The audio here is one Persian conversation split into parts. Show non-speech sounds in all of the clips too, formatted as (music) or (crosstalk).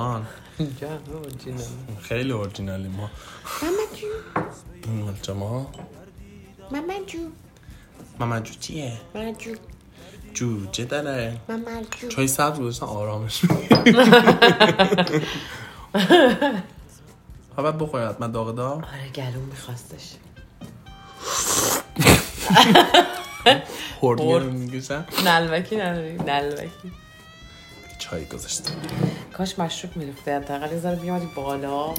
اورجینال خیلی اورجینالی ما. این مال ما ماما جو. ماما جو چیه؟ ماما جو. جوجه داره ماما جو. چای سبز گذاشتن آرامش ها بعد بخوری حتما داغ داغ. آره گلوم میخواستش. (laughs) خوردی؟ خورد. میگوشن نلوکی نداری؟ نلوکی. چای گذاشتم. کاش مشروب میریخته حداقل یه ذره بیامدی بالا. (laughs)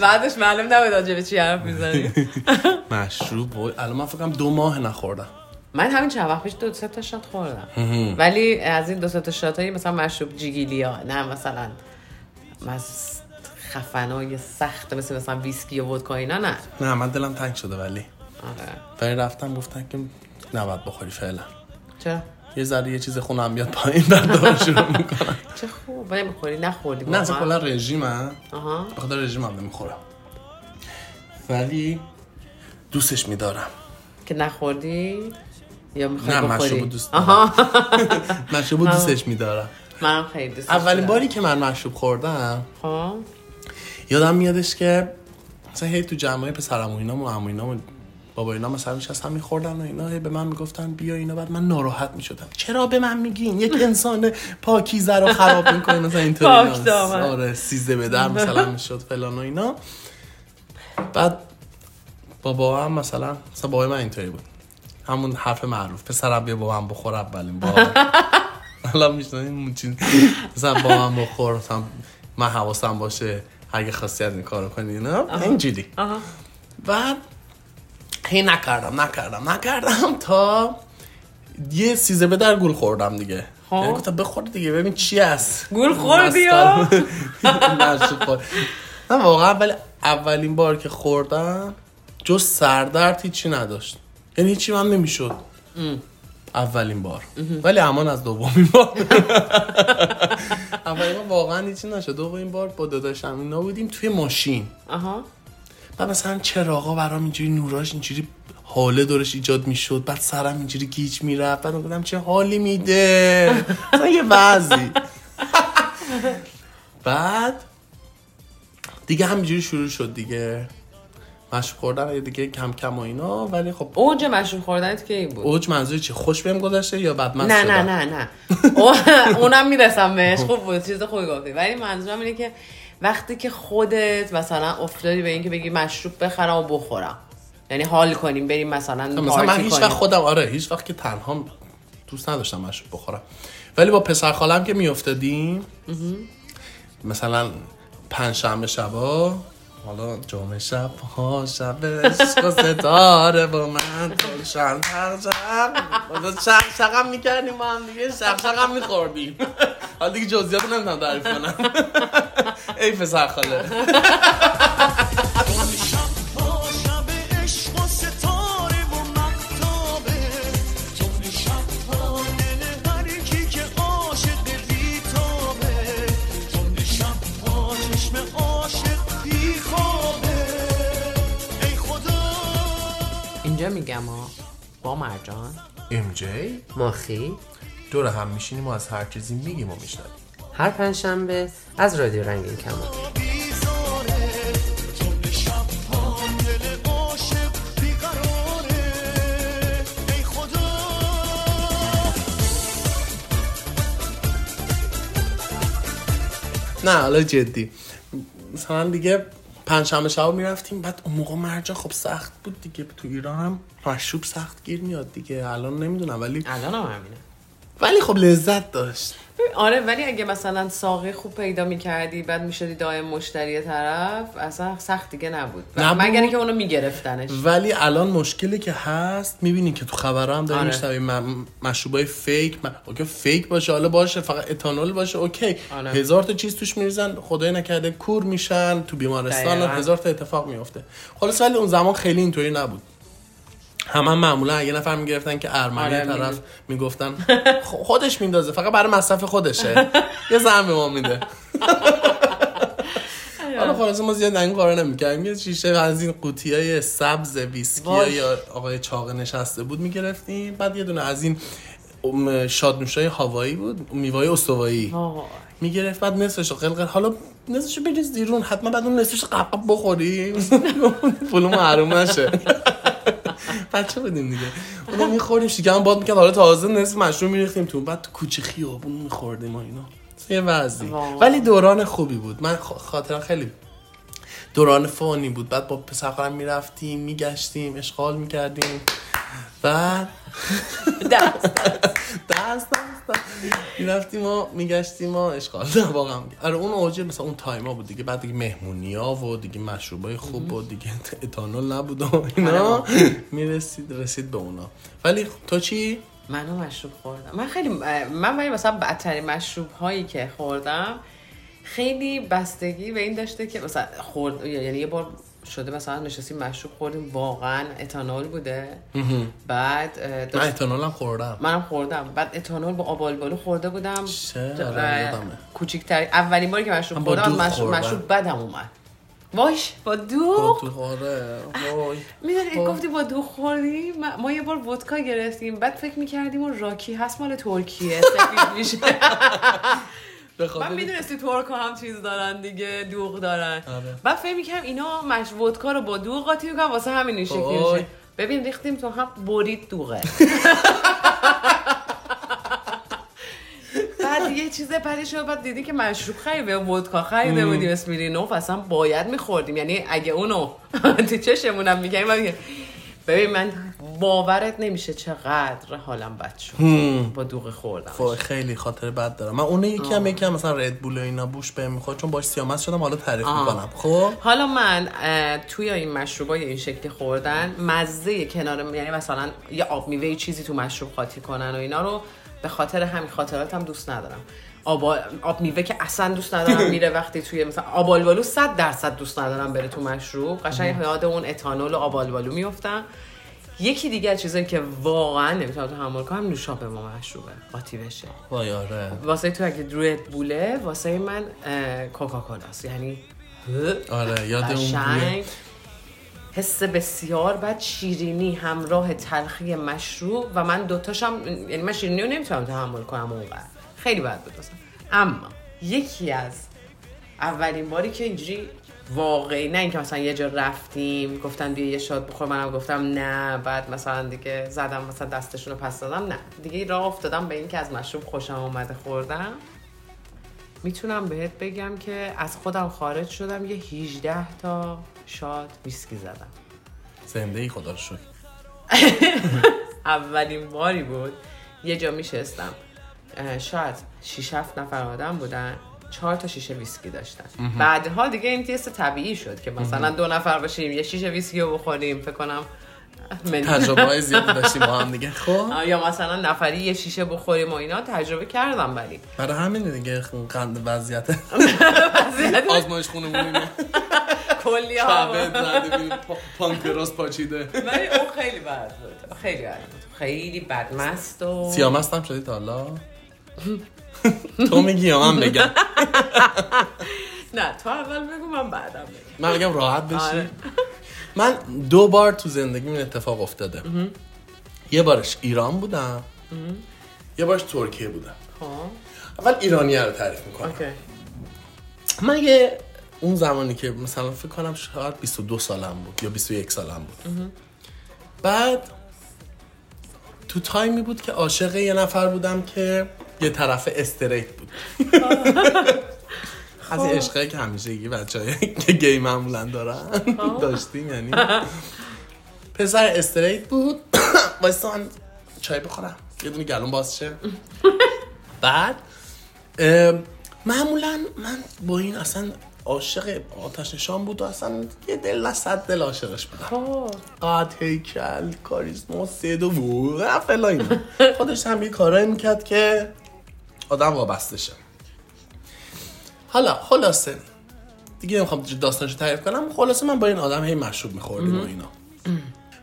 بعدش معلوم نبود راجع به چی حرف می‌زنی. (laughs) مشروب الان من فکرم دو ماه نخوردم. من همین چند وقت پیش دو سه تا shot خوردم. ولی از این دو سه تا shot هایی مثلا مشروب جیگیلیا نه مثلا مس خفنای سخت مثل مثلا ویسکی و ودکا اینا نه. نه من دلم تنگ شده ولی. آره. ولی رفتم گفتن که نباید بخوری فعلا. چرا؟ یه ذره یه چیز خونم بیاد پایین بعد دوباره شروع می‌کنم. چه خوب. ولی می‌خوری نخوردی نه اصلا؟ کلا رژیمم آها. به خاطر رژیمم نمی‌خورم. ولی دوستش میدارم. که نخوردی؟ یا می‌خوای نه مشروب دوست دارم. آها مشروب دوستش میدارم. منم خیلی دوست اولین. باری که من مشروب خوردم خب. یادم میادش که مثلا هی تو جمعه پسرم و اینا و بابا اینا مثلا میشستن میخوردن و اینا هی به من می‌گفتن بیا اینا بعد من ناراحت می‌شدم. چرا به من میگین؟ یک (laughs) انسان پاکیزه رو خراب می‌کنه مثلا اینطوری اینا. آره سیزده به در مثلا (laughs) می‌شد فلان و اینا. بعد بابا هم مثلا مثلا بابای من اینطوری بود. همون حرف معروف پسرم بیا با من بخور اولین بار. (laughs) حالا میشنیم چیز؟ مثلا با من بخور مثلا من حواسم باشه اگه از این کارو کنی نه اینجوری. بعد هی نکردم نکردم نکردم تا یه سیزه به در گول خوردم دیگه. خب. یعنی گفتم بخور دیگه ببین چی هست. گول خوردی یا؟ (laughs) خورد. نه واقعا ولی اولین بار که خوردم جز سردرد هیچی نداشت. یعنی هیچی من نمی‌شد. اولین بار. ولی امان از دومین بار. (laughs) اولین بار واقعا هیچی نشد. دومین بار با داداشم اینا بودیم توی ماشین. آها. و مثلا چراغا برام اینجوری نوراش اینجوری حاله دورش ایجاد می‌شد بعد سرم اینجوری گیج می‌رفت بعد گفتم چه حالی میده؟ مثلا یه وضعی بعد دیگه همینجوری شروع شد دیگه. مشروب خوردن دیگه کم کم و اینا ولی خب اوج مشروب خوردنت کی بود؟ اوج منظور چی؟ خوش بهم گذشته یا بعد من نه نه نه نه. او- اونم می‌رسم بهش. خوب بود چیز خوبی گفتی. ولی منظورم اینه که وقتی که خودت مثلا افتادی به اینکه بگی مشروب بخرم و بخورم. یعنی حال کنیم بریم مثلا مثلا من هیچ. وقت خودم آره هیچ وقت که تنها دوست نداشتم مشروب بخورم. ولی با پسر خالم که میافتادیم مثلا پنج شنبه شبا حالا جمعه شب ها شب عشق ستاره با من پرچم شق شقم می‌کردیم با هم دیگه شق شقم میخوردیم. حالا دیگه جزئیات رو نمی‌تونم تعریف کنم. ای پسر خاله. اینجا میگم ها با مرجان. ام جی؟ ماخی دور هم میشینیم و از هر چیزی میگیم و میشنویم. هر پنجشنبه از رادیو رنگین کمان نه حالا جدی. مثلا دیگه پنجشنبه شب می‌رفتیم بعد اون موقع مرجا خب سخت بود دیگه تو ایران هم مشروب سخت گیر میاد دیگه. الان نمی‌دونم ولی الان هم همینه. ولی خب لذت داشت آره ولی اگه مثلا ساقی خوب پیدا می‌کردی بعد می‌شدی دائم مشتری طرف اصلا سخت دیگه نبود نبود. مگر اینکه اونو میگرفتنش ولی الان مشکلی که هست می‌بینی که تو خبرها هم داریم آره. م- مشروبای fake م- okay fake باشه حالا باشه فقط اتانول باشه okay آره. هزار تا چیز توش میریزن خدای نکرده کور میشن تو بیمارستان. هزار تا اتفاق میفته خلاص ولی اون زمان خیلی اینطوری نبود هم هم معمولا یه نفر می‌گرفتن که ارمنی آره، طرف. می‌گفتن خودش میندازه فقط برای مصرف خودشه. (laughs) یه زن به ما میده. (laughs) حالا خلاص ما زیاد این کارا نمی‌کردیم. یه شیشه از این قوطی های سبز ویسکی. یا آقای چاقه نشسته بود می‌گرفتیم. بعد یه دونه از این شادنوشای هوایی بود میوای استوایی وای. می‌گرفت. بعد نصفش قلقل حالا نصفش بریز دیرون حتما بعد اون نصفش قبقب بخوری (laughs) پولو معروم نشه. بچه بودیم دیگه. اونو می‌خوریم شکم باد می‌کرد. حالا تازه نصف مشروم میریختیم تو. بعد تو کوچه خیابون میخوردیم و اینا. یه وضعی. ولی دوران خوبی بود. من خاطرم خیلی دوران فانی بود. بعد با پسر می‌رفتیم میگشتیم اشغال می‌کردیم. بعد دست. دست دست می‌رفتیم و میگشتیم و اشغال نه واقعا آره اون اوجه مثلا اون تایما بود دیگه. بعد دیگه مهمونی ها و دیگه مشروبای خوب و دیگه اتانول نبود و اینا. می‌رسید رسید به اونا. ولی خب تو چی؟ منو مشروب خوردم. من خیلی من ولی مثلا بدترین مشروب هایی که خوردم خیلی بستگی به این داشته که مثلا خورد یعنی یه بار شده مثلا نشستیم مشروب خوردیم واقعا اتانول بوده. بعد اه، من داشت اتانولم خوردم. منم خوردم. بعد اتانول با آب آلبالو خورده بودم. کوچیکتر اولین باری که مشروب خوردم مشروب. مشروب بدم اومد. واش با با دوغ تو آره. وای. می‌دونی. گفتی با دو خوردی ما, ما یه بار ودکا گرفتیم. بعد فکر می‌کردیم اون راکی هست مال ترکیه. (laughs) سفید میشه. من می‌دونستی ترک هم چیز دارن دیگه دوغ دارن. آره. بعد فکر می‌کردم اینا مش ودکا رو با دوغ قاطی می‌کنن واسه همین این شکلی. میشه. ببین ریختیم تو هم برید دوغه بعد یه چیز پری شد بعد دیدی که مشروب خریده ودکا خریده بودیم اسمیرینوف اصلا باید میخوردیم. یعنی اگه اونو (laughs) تو چشمونم میگم، ببین من باورت نمیشه چقدر حالم بد شد. با دوغ خوردم وای خیلی خاطر بد دارم. من اون یکی هم یکی هم مثلا رد بول و اینا بوش بهم می‌خورد چون باش سیامت شدم حالا تعریف. می‌کنم. خب؟ حالا من توی این مشروبای این شکلی خوردن مزه کنار یعنی مثلا یه آب میوه چیزی تو مشروب قاطی کنن و اینا رو به خاطر همین خاطراتم دوست ندارم. آب, آب میوه که اصلا دوست ندارم (laughs) میره وقتی توی مثلا آب آلبالو 100 درصد دوست ندارم بره تو مشروب. قشنگ یاد اون اتانول و آب آلبالو میفتم یکی دیگه از چیزایی که واقعا نمی‌تونم تحمل کنم نوشابه با مشروبه قاطی بشه وای آره. واسه تو اگه درد بوله واسه من کوکاکولاست. یعنی آره یاد اون حس بسیار بد شیرینی همراه تلخی مشروب و من دوتاشم یعنی من شیرینی رو نمی‌تونم تحمل کنم اونقدر. خیلی بد بود. اما یکی از اولین باری که اینجوری واقعی نه اینکه مثلا یه جا رفتیم گفتن بیا یه شاد بخور منم گفتم نه بعد مثلا دیگه زدم مثلا دستشون رو پس دادم نه. دیگه راه افتادم به اینکه از مشروب خوشم اومده خوردم. می‌تونم بهت بگم که از خودم خارج شدم یه 18 تا shot ویسکی زدم. زنده ای خدا رو شکر. (laughs) اولین باری بود. یه جا میشستم. شاید 6 7 نفر آدم بودن. چهار تا شیشه ویسکی داشتن. بعدها دیگه این taste طبیعی شد که مثلا دو نفر باشیم یه شیشه ویسکی رو بخوریم فکر کنم من- تجربه های زیادی (laughs) داشتیم با هم دیگه. خب. یا مثلا نفری یه شیشه بخوریم و اینا تجربه کردم ولی. برای همین دیگه قند وضعیت (laughs) آزمایش خونه بودیم کلی ها پانکراس پاچیده. ولی اون خیلی بد بود. خیلی بد بود. خیلی بدمست و سیامست هم شدی تا حالا؟ (laughs) تو میگی یا من بگم؟ (laughs) نه تو اول بگو من بعدم بگم. من بگم راحت بشی. آره. من دو بار تو زندگی این اتفاق افتاده. یه بارش ایران بودم. یه بارش ترکیه بودم. خب. اول ایرانی رو تعریف می‌کنم. من یه اون زمانی که مثلا فکر کنم شاید 22 سالم بود یا 21 سالم بود. بعد تو تایمی بود که عاشق یه نفر بودم که یه طرف استریت بود. (laughs) از این عشقه که همیشه یه بچه که گی معمولا دارن. داشتیم یعنی. پسر استریت بود. (coughs) من چای بخورم. یه دونه گلون باز شه. بعد معمولا من با این اصلا عاشق آتش نشان بود و اصلا یه دل صد دل عاشقش بودم. خب. قد هیکل کاریزما سید و و فلا اینا. (laughs) خودش هم یه کارایی می‌کرد که آدم وابسته شه. حالا خلاصه. دیگه نمی‌خوام داستانشو تعریف کنم. خلاصه من با این آدم هی مشروب میخوردیم و اینا.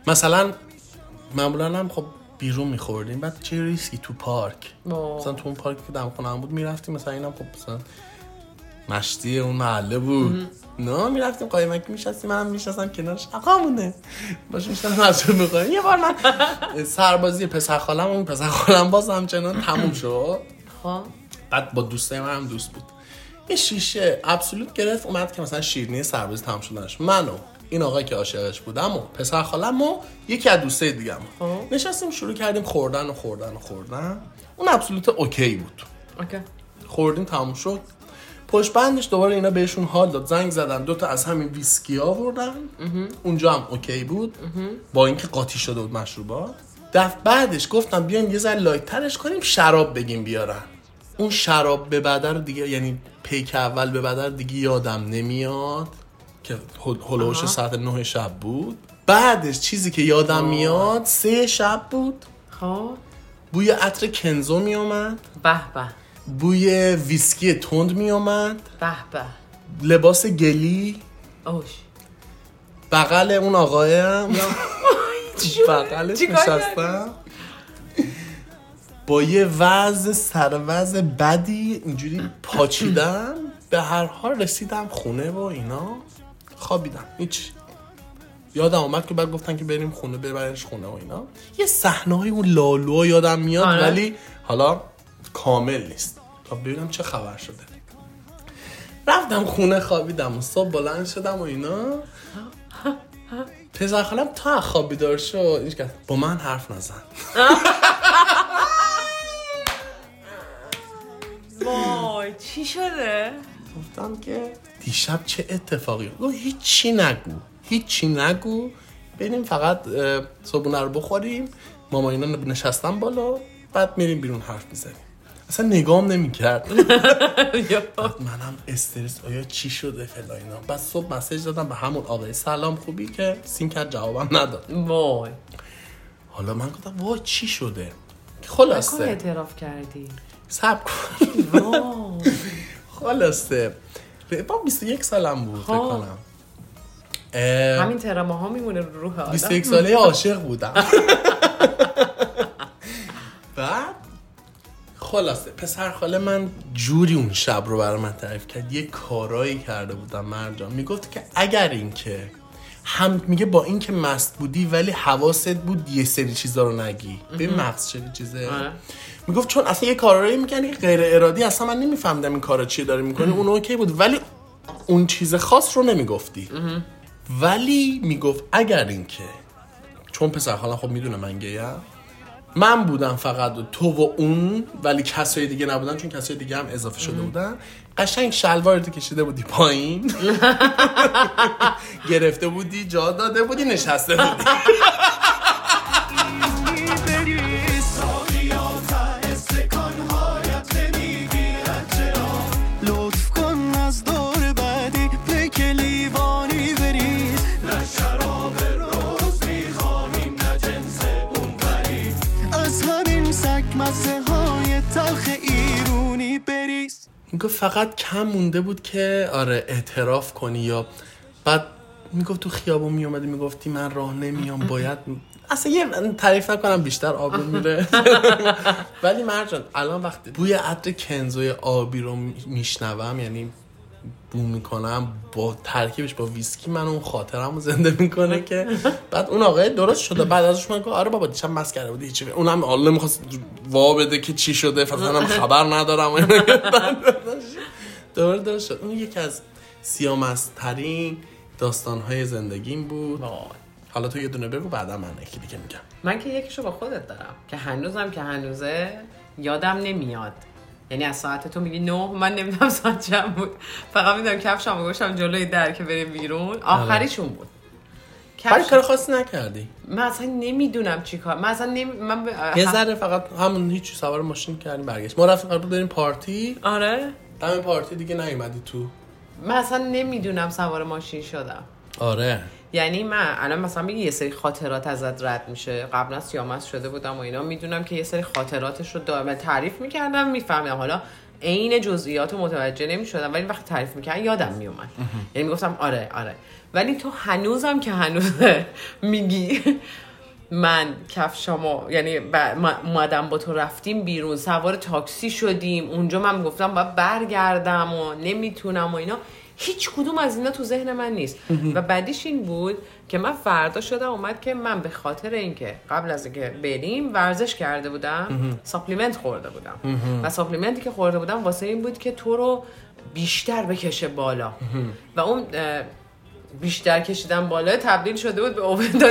مثلا معمولا هم خب بیرون میخوردیم. بعد چه ریسکی تو پارک. مثلا تو اون پارک که دم خونه بود می‌رفتیم. مثلا اینم خب مثلا مشتی اون محله بود. نه می‌رفتیم قایمکی میشستیم منم میشستم کنارش آقامونه باش میشستم از می‌خوایم یه بار من (laughs) سربازی پسر خالم اون پسر خالم باز همچنان تموم شد. خب. بعد با دوستای من هم دوست بود. یه شیشه Absolut گرفت اومد که مثلا شیرینی سربازی تمام شدنش. منو این آقای که عاشقش بودم و پسر خالم و یکی از دوستای دیگم خب. نشستیم شروع کردیم خوردن و خوردن و خوردن. اون Absolut okay بود. okay. خوردیم تموم شد. پشت بندش دوباره اینا بهشون حال داد. زنگ زدن دوتا از همین ویسکی آوردن. اونجا هم okay بود. با اینکه قاطی شده بود مشروبات. دفع بعدش گفتم بیایم یه ذره لایترش کنیم شراب بگیم بیارن. اون شراب به بدر دیگه یعنی پیک اول به بدر دیگه یادم نمیاد که هل- هلوش ساعت نه شب بود. بعدش چیزی که یادم میاد سه شب بود. خب. بوی عطر کنزو میومد به به. بوی ویسکی تند می اومد. به به. لباس گلی. اوش. بغل اون آقایم. (laughs) بغلش نشستم. با یه وضع سر وضع بدی اینجوری پاچیدم به هر حال رسیدم خونه و اینا. خوابیدم هیچ. یادم اومد که بعد گفتن که بریم خونه ببرش خونه و اینا. یه صحنه های اون لالو یادم میاد آره. ولی حالا کامل نیست. تا ببینم چه خبر شده. رفتم خونه خوابیدم و صبح بلند شدم و اینا. پسر خالم تا خواب بیدار شد با من حرف نزن. (laughs) چی شده؟ گفتم که دیشب چه اتفاقی؟ گفت هیچی نگو. هیچی نگو. بریم فقط صبحونه رو بخوریم. ماما اینا نشستم بالا. بعد میریم بیرون حرف می‌زنیم. اصلا نگام نمی‌کرد. (laughs) منم استرس. آیا چی شده فلا اینا؟ بعد صبح مسیج دادم به همون آقای سلام خوبی که سین کرد جوابم نداد. وای. حالا من گفتم وای چی شده؟ خلاصه. اعتراف کردی. سب کن. (laughs) خلاصه. با 21 سالم بود فکر خب. کنم. همین تراما ها میمونه رو روح آدم. 21 ساله (laughs) عاشق بودم. (laughs) بعد خلاصه پسر خاله من جوری اون شب رو برای من تعریف کرد. یه کارایی کرده بودم مرجان. می‌گفت که اگر اینکه هم میگه با اینکه مست بودی ولی حواست بود یه سری چیزا رو نگی. به مغز چه چیزه. آره. می‌گفت چون اصلا یه کارایی می‌کنی غیر ارادی اصلا من نمیفهمدم این کارا چیه داره می‌کنی. اون اوکی بود. ولی اون چیز خاص رو نمی‌گفتی. ولی می‌گفت اگر اینکه چون پسر خالم خب می‌دونه من گیم. من بودم فقط و تو و اون ولی کسای دیگه نبودن چون کسای دیگه هم اضافه شده بودن. قشنگ شلوارتو کشیده بودی پایین. (laughs) گرفته بودی جا داده بودی نشسته بودی. (laughs) می‌گفت فقط کم مونده بود که آره اعتراف کنی یا بعد می‌گفت تو خیابون میومدی می‌گفتی من راه نمیام باید اصلا یه تعریف نکنم بیشتر آب میره (laughs) ولی مرجان الان وقتی بوی عطر کنزوی آبی رو میشنوم یعنی بو می‌کنم با ترکیبش با ویسکی من اون خاطرم رو زنده می‌کنه که بعد اون آقای درست شده. بعد ازش من آره بابا دیشب مس کرده بودی هیچی. اونم حالا نمی‌خواست وا بده که چی شده فقط (laughs) خبر ندارم. (laughs) دوباره درست شد. اون یکی از سیامسترین داستانهای زندگیم بود. حالا تو یه دونه بگو بعدا من یکی دیگه میگم. من که یکیشو با خودت دارم. که هنوزم که هنوزه یادم نمیاد. یعنی از ساعت تو میگی نه من نمی‌دونم ساعت چند بود. فقط می‌دونم کفشم گوشم جلوی در که بریم بیرون. آخریشون بود. کفش کار خاصی نکردی؟ من اصلا نمی‌دونم چی کار من اصلا نمی... من ب... یه ذره فقط همون هیچ سوار ماشین کردیم برگشت. ما رفتیم قرار بریم پارتی. آره. همین پارتی دیگه نیومدی تو. من اصلا نمی‌دونم سوار ماشین شدم. آره. یعنی من الان مثلا میگی یه سری خاطرات ازت رد میشه. قبلا سیامت شده بودم و اینا. می‌دونم که یه سری خاطراتش رو دائما تعریف می‌کردم میفهمیدم. حالا عین جزئیات رو متوجه نمی‌شدم. ولی وقتی تعریف می‌کردم یادم میومد یعنی می‌گفتم آره آره. ولی تو هنوزم که هنوز (laughs) میگی من کفشامو یعنی ب- ما- اومدم با تو رفتیم بیرون. سوار تاکسی شدیم. اونجا من گفتم باید برگردم و نمی‌تونم و اینا. هیچ کدوم از اینا تو ذهن من نیست. و بعدیش این بود که من فرداش یادم اومد که من به خاطر اینکه قبل از اینکه بریم ورزش کرده بودم supplement خورده بودم. و supplement ی که خورده بودم واسه این بود که تو رو بیشتر بکشه بالا. و اون بیشتر کشیدن بالا تبدیل شده بود به اووردوز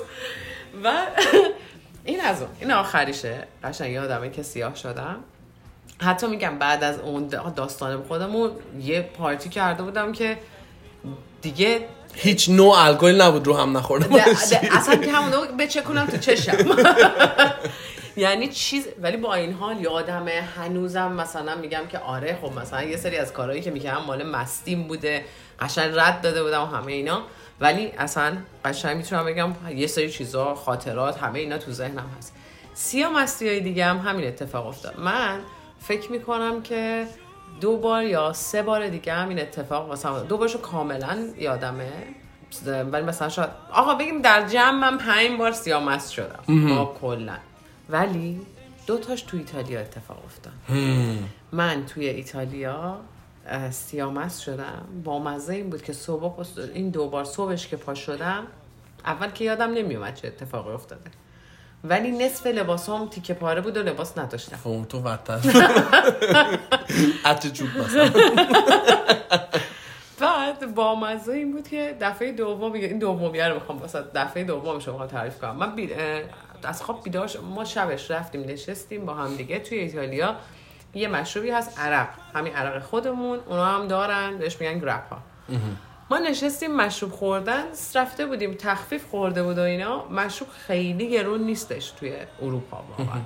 (laughs) و (laughs) این از اون. این آخریشه. قشنگ یادمه که سیاه شدم. حتی میگم بعد از اون داستان خودمون یه پارتی کرده بودم که دیگه هیچ نوع الکل نبود رو هم ده- اصلا که همونو بچکونم تو چشم. (laughs) یعنی چیز ولی با این حال یادمه هنوزم مثلا میگم که آره خب مثلا یه سری از کارهایی که می‌کردم مال مستیم بوده قشنگ رد داده بودم و همه اینا. ولی اصلا قشنگ می‌تونم بگم یه سری چیزا خاطرات همه اینا تو ذهنم هست. سیاه مستی های دیگه هم همین اتفاق افتاد. من فکر می‌کنم که دو بار یا سه بار دیگه هم این اتفاق مثلا دو بارشو کاملا یادمه. ولی مثلا شاید آقا بگیم در جمع من پنج بار سیاه مست شدم با کلا. ولی دو تاش تو ایتالیا اتفاق افتاد. من توی ایتالیا اه، سیامست شدم. با مزه این بود که صبح این دو بار صبحش که پا شدم اول که یادم نمیومد چه اتفاقی افتاده. ولی نصف لباسام تیکه پاره بود و لباس نداشتم. اون تو بدتر. (laughs) عطر چوب مثلا. بعد با مزه این بود که دفعه دوم این دومیه رو می‌خوام واسه دفعه دومش رو می‌خوام تعریف کنم. من بی... از خواب بیدار. ما شبش رفتیم نشستیم با هم دیگه توی ایتالیا. یه مشروبی هست عرق. همین عرق خودمون. اونا هم دارن. بهش میگن گرپا ما نشستیم مشروب خوردن رفته بودیم تخفیف خورده بود و اینا. مشروب خیلی گرون نیستش توی اروپا واقعا.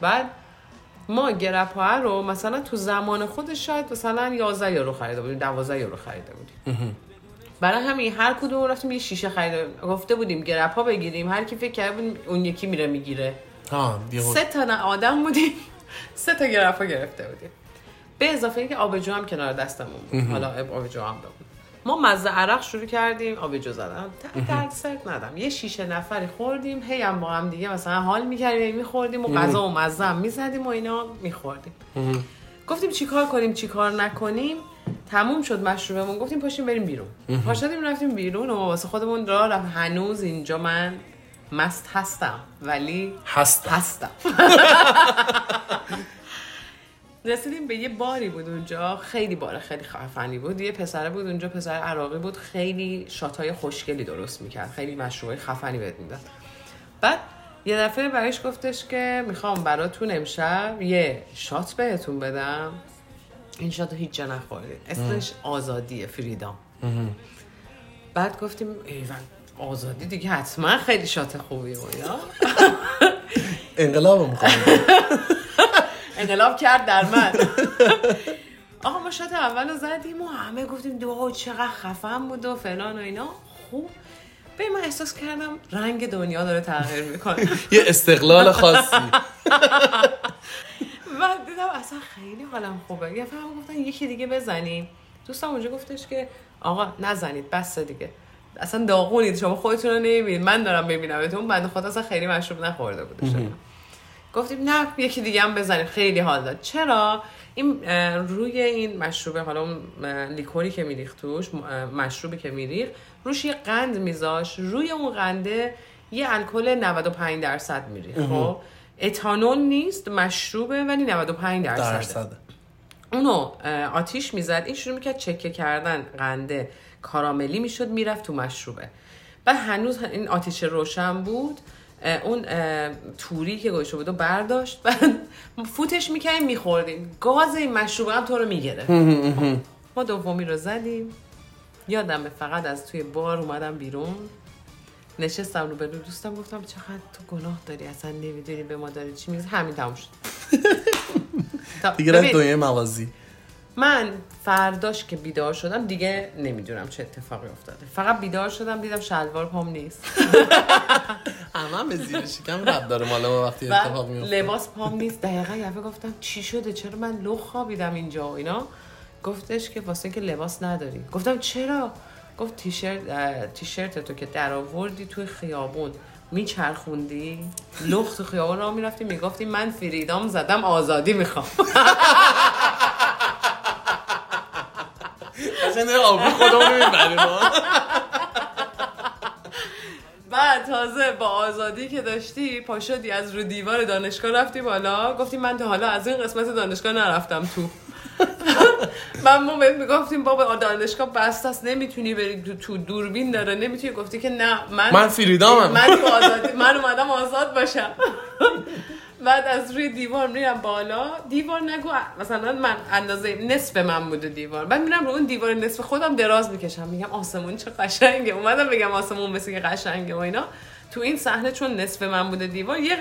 بعد ما گرپا رو مثلا تو زمان خودش شاید مثلا 11 یورو خریده بودیم 12 یورو خریده بودیم. برای همین هر کدوم رفتیم یه شیشه خریده گفته بودیم گرپا بگیریم. هر کی فکر کرد اون یکی میره می‌گیره. سه تا نه آدم بودیم. (laughs) سه تا گرفا گرفته بودیم. به اضافه اینکه آبجو هم کنار دستمون بود. حالا آبجو هم بود ما مزه عرق شروع کردیم. آبجو زدن درد سرد ندم. یه شیشه نفری خوردیم هی هم با هم دیگه مثلا حال می‌کردیم میخوردیم و غذا و مزه هم می‌زدیم و اینا میخوردیم. گفتیم چیکار کنیم چیکار نکنیم؟ تموم شد مشروبمون. گفتیم پاشیم بریم بیرون. پا شدیم رفتیم بیرون و واسه خودمون راه رفت. هنوز اینجا من مست هستم ولی هستم. هستم. (laughs) رسیدیم به یه باری بود اونجا. خیلی بار خیلی خفنی بود. یه پسره بود اونجا پسر عراقی بود. خیلی شاتای خوشگلی درست می‌کرد. خیلی مشروبای خفنی بهت می‌داد. بعد یه دفعه برایش گفتش که می‌خوام براتون امشب یه شات بهتون بدم. این shot رو هیچ جا نخوردید اسمش آزادیه freedom. بعد گفتیم ایوان آزادی دیگه حتما خیلی shot خوبی اینا (laughs) انقلاب می‌کنم (laughs) انقلاب کرد در من. (laughs) آقا ما shot اول رو زدیم و همه گفتیم دو چقدر خفن بود و فلان و اینا. خوب. به من احساس کردم رنگ دنیا داره تغییر می‌کنه. (laughs) یه استقلال خاصی. (laughs) و دیدم اصلا خیلی حالم خوبه. یه فهم گفتن یکی دیگه بزنیم دوستم اونجا گفتش که آقا نزنید بس دیگه. اصلا داغونید شما خودتون رو نمی‌بینید. من دارم ببینمتون بنده خدا اصلا خیلی مشروب نخورده بوده شما گفتیم نه یکی دیگه هم بزنیم. خیلی حال داد. چرا؟ این روی این مشروبه حالا اون لیکوری که میریخت توش مشروبی که میریخت روش یه قند میذاش. روی اون قنده یه الکل 95 درصد میریخت. خب؟ اتانول نیست مشروبه ولی 95 درصد. درصد. اونو آتیش می‌زد. این شروع می‌کرد چکه کردن قنده. کاراملی می‌شد می‌رفت تو مشروبه. بعد هنوز این آتیش روشن بود. اون توری که گوشه بود و برداشت بعد فوتش می‌کردیم میخوردیم. گاز این مشروبه هم تو رو می‌گیره ما دومی رو زدیم. یادمه فقط از توی بار اومدم بیرون. نشستم رو به دوستم گفتم چقدر تو گناه داری اصلا نمی‌دونی به ما داری چی میگی همین تموم شد. (laughs) دیگه رفت دنیای موازی من فرداش که بیدار شدم دیگه نمی‌دونم چه اتفاقی افتاده. فقط بیدار شدم دیدم شلوار پام نیست. (laughs) همه هم زیر شکم رب داره مالا وقتی اتفاق میفته. لباس پام نیست. دقیقا یه دفعه گفتم چی شده؟ چرا من لخ خوابیدم اینجا و اینا؟ گفتش که واسه که لباس نداری. گفتم چرا؟ گفت تیشرت تیشرت تو که در آوردی توی خیابون میچرخوندی؟ لخت تو خیابون را می‌رفتی می‌گفتی من فریدام زدم آزادی می‌خوام. (laughs) داره آبرو خودمون می‌بریم بعد تازه با آزادی که داشتی پا شدی از رو دیوار دانشگاه رفتی بالا. گفتی من تا حالا از این قسمت دانشگاه نرفتم تو. (laughs) من ما بهت می‌گفتیم بابا دانشگاه بسته است نمی‌تونی بری تو, تو دوربین داره. نمی‌تونی. گفتی که نه من من فریدامم. من تو آزادی من اومدم آزاد باشم. بعد از روی دیوار میرم بالا. دیوار نگو مثلا من اندازه نصف من بوده دیوار. بعد میرم رو اون دیوار نصف خودم دراز می‌کشم. میگم آسمون چه قشنگه. اومدم بگم آسمون مثل که قشنگه و اینا. تو این صحنه چون نصف من بوده دیوار یه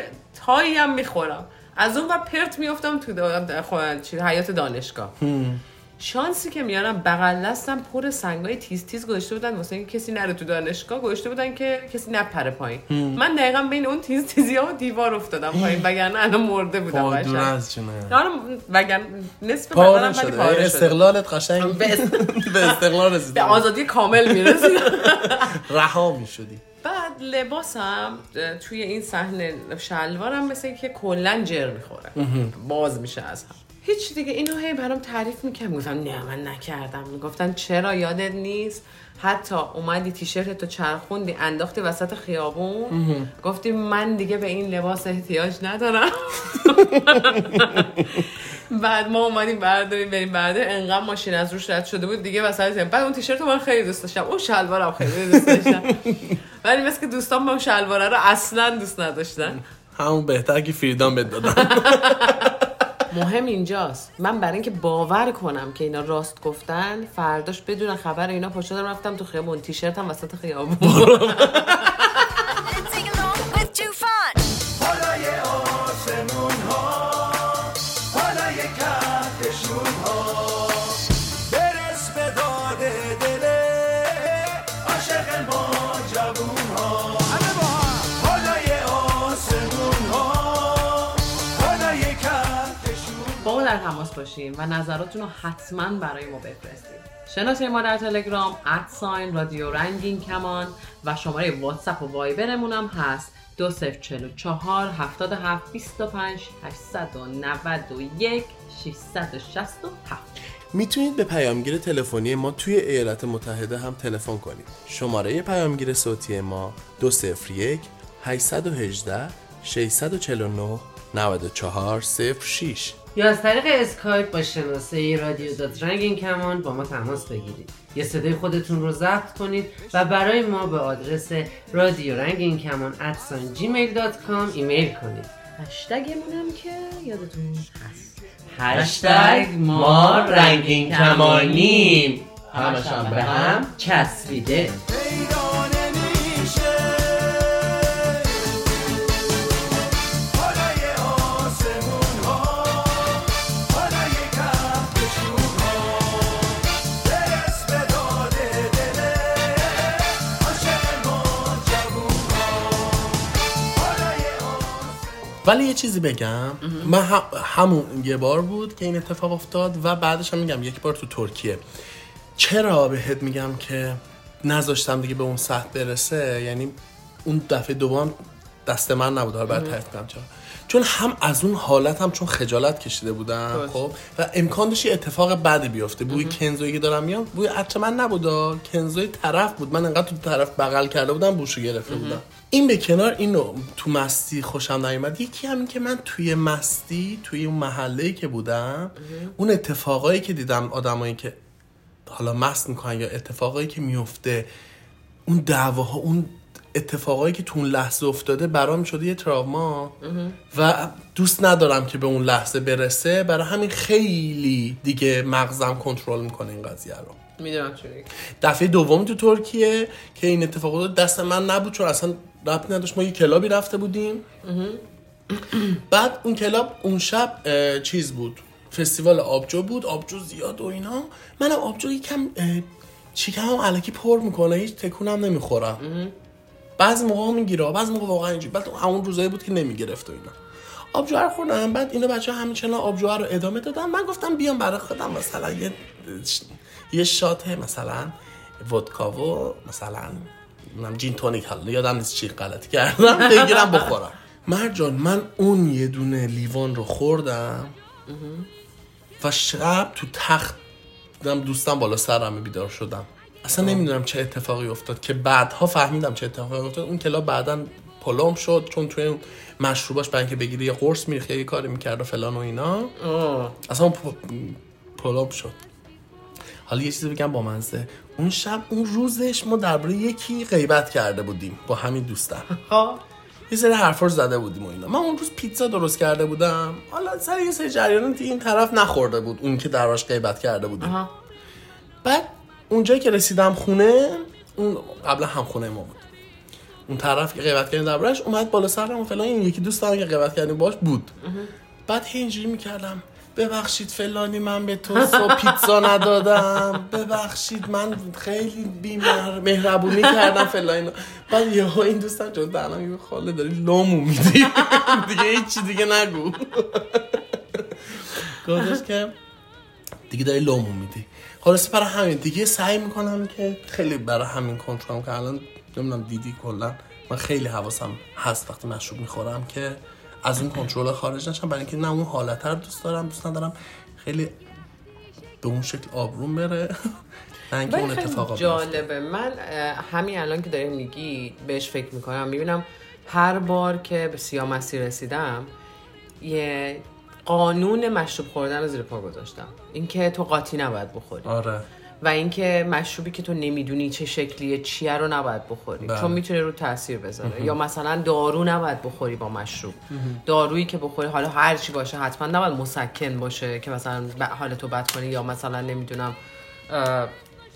تایی هم می‌خورم. از اون ور پرت میفتم تو چی- حیات دانشگاه. شانسی که میارم بغل دستم پر سنگای تیز تیز گذاشته بودن واسه اینکه کسی نره تو دانشگاه گذاشته بودن که کسی نپره پایین. من دقیقا بین اون تیز تیزی ها و دیوار افتادم پایین وگرنه الان مرده بودم قشنگ. آره وگرنه نصف بدنم پاره ولی شده. پاره شده. استقلالت قشنگ. به است- (laughs) به استقلال به رسیده آزادی کامل می‌رسید (laughs) رها می‌شدی. بعد لباسم توی این صحنه شلوارم مثل که کلا جر می‌خوره. باز میشه از هم. هیچ دیگه. اینو هی برام تعریف می‌کنم گفتم نه من نکردم. می‌گفتن چرا یادت نیست؟ حتی اومدی تیشرت تو چرخوندی انداختی وسط خیابون. گفتی من دیگه به این لباس احتیاج ندارم. (laughs) بعد ما اومدیم برداریم بریم برداریم. انقدر ماشین از روش رد شده بود. دیگه وسط. بعد اون تیشرت من خیلی دوست داشتم. اون شلوارم خیلی دوست (laughs) داشتم. ولی مثل که دوستان با اون شلواره رو اصلا دوست نداشتن. همون بهتر که فریدام بد دادن. (laughs) مهم اینجاست. من برای اینکه باور کنم که اینا راست گفتن فرداش بدون خبر اینا پا شدم رفتم تو خیابون. تیشرتم وسط خیابون. (laughs) باشیم و نظراتتون رو حتما برای ما بفرستید. شناسه ما در تلگرام ادساین رادیو رنگین کمان و شماره واتساپ و وایبرمون هم هست. 2044 77 25 891 667 می‌تونید به پیامگیر تلفنی ما توی ایالات متحده هم تلفن کنید. شماره پیامگیر صوتی ما 201 818 649 9406 یا از طریق اسکایپ با شناسه رادیو dot رنگین کمان با ما تماس بگیرید. یا صدای خودتون رو ضبط کنید و برای ما به آدرس رادیو رنگین کمان at sign Gmail dot com ایمیل کنید. هشتگمون هم که یادتون هست. هشتگ ما رنگین کمانیم. همشان به هم چسبیده. ولی یه چیزی بگم. من هم- همون یه بار بود که این اتفاق افتاد و بعدش هم میگم یک بار تو ترکیه. چرا بهت میگم که نذاشتم دیگه به اون سطح برسه؟ یعنی اون دفعه دوم دست من نبود حالا بعد تعریف کنم چرا. چون هم از اون حالت هم چون خجالت کشیده بودم خب؟ و امکان داشت اتفاق بدی بیفته. بوی کنزویی که دارم میام بوی عطر من نبود کنزوی طرف بود. من انقدر تو طرف بغل کرده بودم بوشو گرفته بودم. این به کنار اینو تو مستی خوشم نیومد. یکی همین که من توی مستی توی اون محله که بودم اون اتفاقایی که دیدم آدمایی که حالا مست می‌کنن یا اتفاقایی که میفته اون دعواها اون اتفاقایی که تو اون لحظه افتاده برام شده یه تراما و دوست ندارم که به اون لحظه برسه. برای همین خیلی دیگه مغزم کنترل می‌کنه این قضیه رو. می‌دونم چوری دفعه دوم تو ترکیه که این اتفاق افتاد دست من نبود چون اصلا ربطی نداشت. ما یه club ی رفته بودیم. بعد اون club اون شب چیز بود. فستیوال آبجو بود. آبجو زیاد و اینا. منم آبجو یکم اه، شکمم الکی پر می‌کنه. هیچ تکونم نمی‌خورم بعضی موقع می‌گیره. بعضی موقع واقعا اینجوری. بعد همون روزایی بود که نمی‌گرفت و اینا. آبجو رو خوردم. بعد اینو بچه همچنان آبجو رو ادامه دادن. من گفتم بیام برای خودم. مثلا یه یه شات مثلا ودکا و مثلا نمی‌دونم جین تونیک حالا یادم نیست چی غلطی کردم بگیرم بخورم. مرجان من اون یه دونه لیوان رو خوردم. و شب تو تخت دیدم دوستم بالا سرم بیدار شدم. اصلا نمی‌دونم چه اتفاقی افتاد که بعدها فهمیدم چه اتفاقی افتاد. اون کلاب بعدا پلم شد چون توی اون مشروباش برای اینکه بگیری یه قرص میریخت یه کاری می‌کرد و فلان و اینا. اصلا پلم شد. حالا یه چیزی بگم با منزه. اون شب اون روزش ما درباره یکی غیبت کرده بودیم با همین دوستم. (laughs) خب یه سری حرفا رو زده بودیم و اینا. من اون روز پیتزا درست کرده بودم. حالا سر یه سری جریانات این طرف نخورده بود اون که دربارش غیبت کرده بودیم. آها. بعد اونجایی که رسیدم خونه اون قبلا هم خونه ما بود. اون طرف که غیبت کردیم دربارش اومد بالا سرم و فلان این یکی دوستم که غیبت کردیم باش بود. بعد هی اینجوری می‌کردم. ببخشید فلانی من به تو صبح پیتزا ندادم. ببخشید من خیلی بیمار مهربونی کردم فلان بعد یهو این دوستم جون دهنم یه خاله داری لامو میدی. (laughs) دیگه هیچی دیگه نگو. گفتش که دیگه داری لامو میدی. خلاصه برای همین دیگه سعی می‌کنم که خیلی برای همین کنترل که الان نمی‌دونم دیدی کلا. من خیلی حواسم هست وقتی مشروب می‌خورم که از اون کنترل خارج نشم برای اینکه نه اون حالت رو دوست دارم دوست ندارم خیلی به اون شکل آبروم بره. (laughs) نه اون اتفاق جالبه. من همین الان که داری میگی بهش فکر می‌کنم. می‌بینم هر بار که به سیامسی رسیدم یه قانون مشروب خوردن رو زیر پا گذاشتم. اینکه تو قاطی نباید بخوری. آره. و اینکه مشروبی که تو نمی‌دونی چه شکلیه چیه رو نباید بخوری. بله. چون می‌تونه رو تاثیر بذاره. یا مثلا دارو نباید بخوری با مشروب. دارویی که بخوری حالا هر چی باشه حتما نباید مسکن باشه که مثلا حال تو بد کنی یا مثلا نمی‌دونم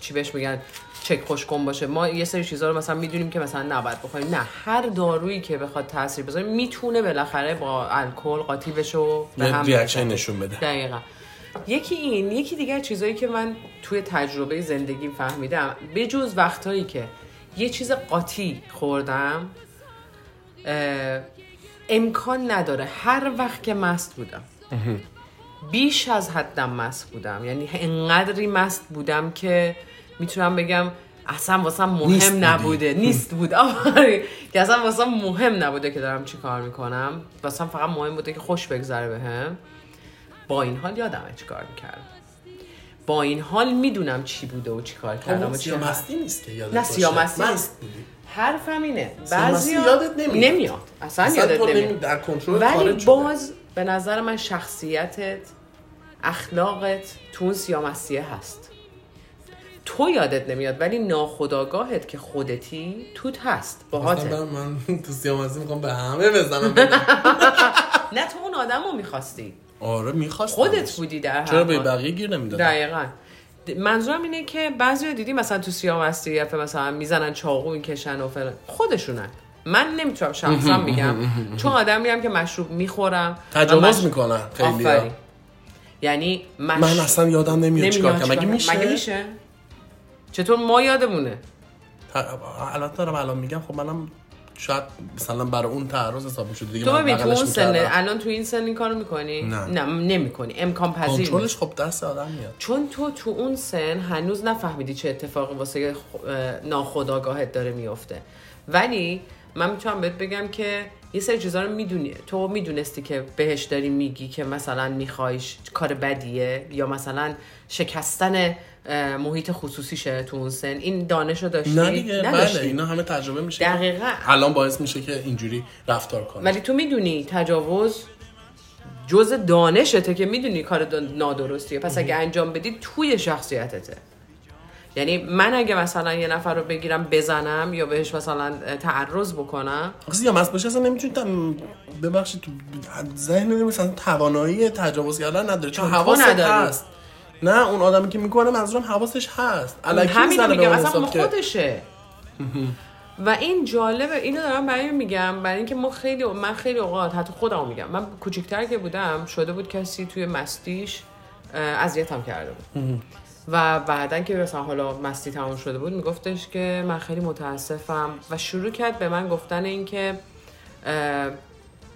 چی بهش میگن چک خوش کن باشه. ما یه سری چیزا رو مثلا می‌دونیم که مثلا نباید بخوریم. نه هر دارویی که بخواد تاثیر بذاره می‌تونه بالاخره با الکل قاطی بشه و به هم ریاکشن. نشون بده. دقیقا. یکی این یکی دیگه چیزایی که من توی تجربه زندگیم فهمیدم. به جز وقتهایی که یه چیز قاطی خوردم امکان نداره. هر وقت که مست بودم. بیش از حدم مست بودم. یعنی انقدری مست بودم که می‌تونم بگم اصلا واسم مهم نیست. نبوده. نیست بود. آفرین. که اصلا واسم مهم نبوده که دارم چی کار می‌کنم. واسم فقط مهم بوده که خوش بگذره بهم. با این حال یادمه چی کار می‌کردم. با این حال می‌دونم چی بوده و چی کار کردم سیامستی نیست که یادت نه. سیامستی مست نیست. اینه. سیامستی بعضی یادت نمیاد. نمیاد. اصلا, اصلا یادت نمیاد. نمی- در کنترل ولی. باز به نظر من شخصیتت اخلاقت تو اون سیامسیه هست. تو یادت نمیاد ولی ناخداگاهت که خودتی توت هست. باهاته. برای من تو سیامستی می‌خوام به همه بزنم. (laughs) نه تو اون آدم رو می‌خواستی. آره می‌خواست خودت بودی در چرا به. بقیه گیر نمی‌دادم؟ دقیقا. منظورم اینه که بعضی دیدی مثلا تو سیامستی یا مثلا می‌زنن چاقو می‌کشن و فلان. خودشونن. من نمی‌تونم شخصا بگم. چون آدمی هم که مشروب می‌خورم تجاوز مش- می‌کنن خیلی. یعنی مش... من اصلا یادم نمیاد چیکار کنم. مگه میشه مگه میشه؟ چطور ما یادمونه؟ البته دارم الان میگم خب منم شاید مثلا برای اون تعرض حساب می‌شد دیگه تو ببین تو اون سن. الان تو این سن این کارو می‌کنی نه. نه نمی‌کنی امکان پذیر. کنترلش خب دست آدم میاد چون تو تو اون سن هنوز نفهمیدی چه اتفاقی واسه ناخودآگاهت داره میفته ولی من می‌تونم بهت بگم که یه سری چیزا رو می‌دونی تو می‌دونستی که بهش داری میگی که مثلا میخوایش کار بدیه یا مثلا شکستن محیط خصوصیشه تو اون سن این دانش رو داشتی؟ نه دیگه بله. اینا همه تجربه میشه. دقیقا. الان باعث میشه که اینجوری رفتار کنه ولی تو می‌دونی تجاوز جز دانشته که می‌دونی کار نادرستیه. پس اگه انجام بدی توی شخصیتته. یعنی من اگه مثلا یه نفر رو بگیرم بزنم یا بهش مثلا تعرض بکنم آخه یا مست باشه اصلا نمی‌تونی. ببخشید تو ذهن مثلا توانایی تجاوز کردن نداره. چون حواست. هست. نه اون آدمی که می‌کنه منظورم حواسش هست. الکی همین میگم اصلا خودشه. و این جالبه اینو دارم برای میگم برای اینکه ما خیلی من خیلی اوقات حتی خودم میگم من کوچیکتر که بودم شده بود کسی توی مستیش اذیتم کرده بود. و بعدا که مثلا حالا مستی تمام شده بود میگفتش که من خیلی متاسفم. و شروع کرد به من گفتن این که اه،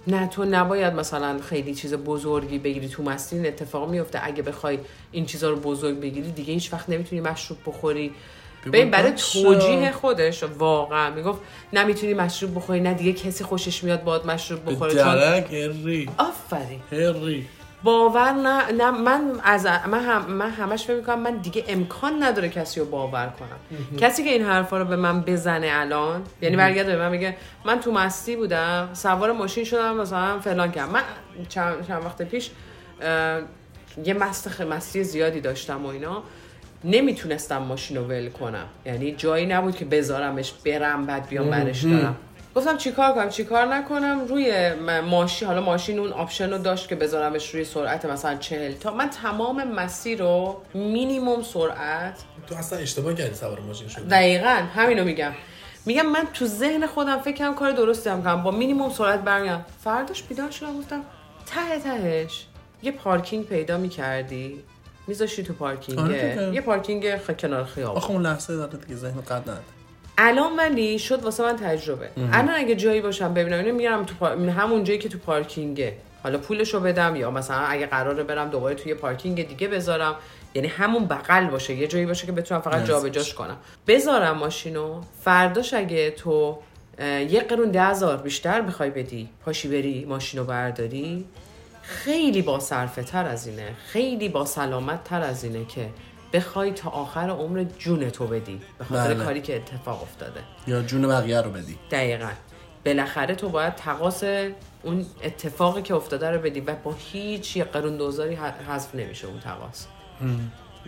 نه تو نباید مثلا خیلی چیز بزرگی بگیری تو مستی این اتفاق میفته. اگه بخوای این چیزا رو بزرگ بگیری دیگه هیچ وقت نمی‌تونی مشروب بخوری. ببین برای. توجیه خودش واقعا. می‌گفت نه می‌تونی مشروب بخوری نه دیگه کسی خوشش میاد باد مشروب به بخوره چون هری. آفرین. هری. باور نه نه من از من هم من همش فکر می‌کنم من دیگه امکان نداره کسی رو باور کنم. کسی که این حرفا رو به من بزنه الان یعنی برگرده به من میگه من تو مستی بودم سوار ماشین شدم مثلا فلان کردم. من چند, چند وقت پیش یه مست مستی زیادی داشتم و اینا. نمی‌تونستم ماشین رو ول کنم. یعنی جایی نبود که بذارمش برم بعد بیام برش دارم. گفتم چیکار کنم؟ چیکار نکنم؟ روی ماشین حالا ماشین اون option رو داشت که بذارمش روی سرعت مثلا چهل تا. من تمام مسیر رو مینیموم سرعت تو اصلا اشتباه کردی سوار ماشین شدی. دقیقا همینو میگم. میگم من تو ذهن خودم فکر کنم کار درستی هم کنم. با مینیموم سرعت برمیام. فرداش بیدار شدم گفتم ته تهش. یه پارکینگ پیدا می‌کردی. میذاشتی تو پارکینگه. آره. یه پارکینگ خ... کنار خیابون. آخه اون لحظه داره دیگه ذهن قد نده الان ولی شد واسه من تجربه. الان اگه جایی باشم ببینم اینو میرم تو پار... همون جایی که تو پارکینگه. حالا پولشو بدم یا مثلا اگه قراره برم دوباره توی پارکینگ دیگه بذارم. یعنی همون بغل باشه یه جایی باشه که بتونم فقط. جابجاش کنم. بذارم ماشینو. فرداش اگه تو یه قرون ده هزار بیشتر بخوای بدی پاشی بری ماشینو برداری خیلی با تر از اینه. خیلی با سلامت تر از اینه که بخوای تا آخر عمر جون تو بدی به خاطر بله. کاری که اتفاق افتاده. یا جون بقیه رو بدی. دقیقا. بالاخره تو باید تقاس اون اتفاقی که افتاده رو بدی و با هیچ یه قرون دوزاری حذف نمیشه اون تقاس.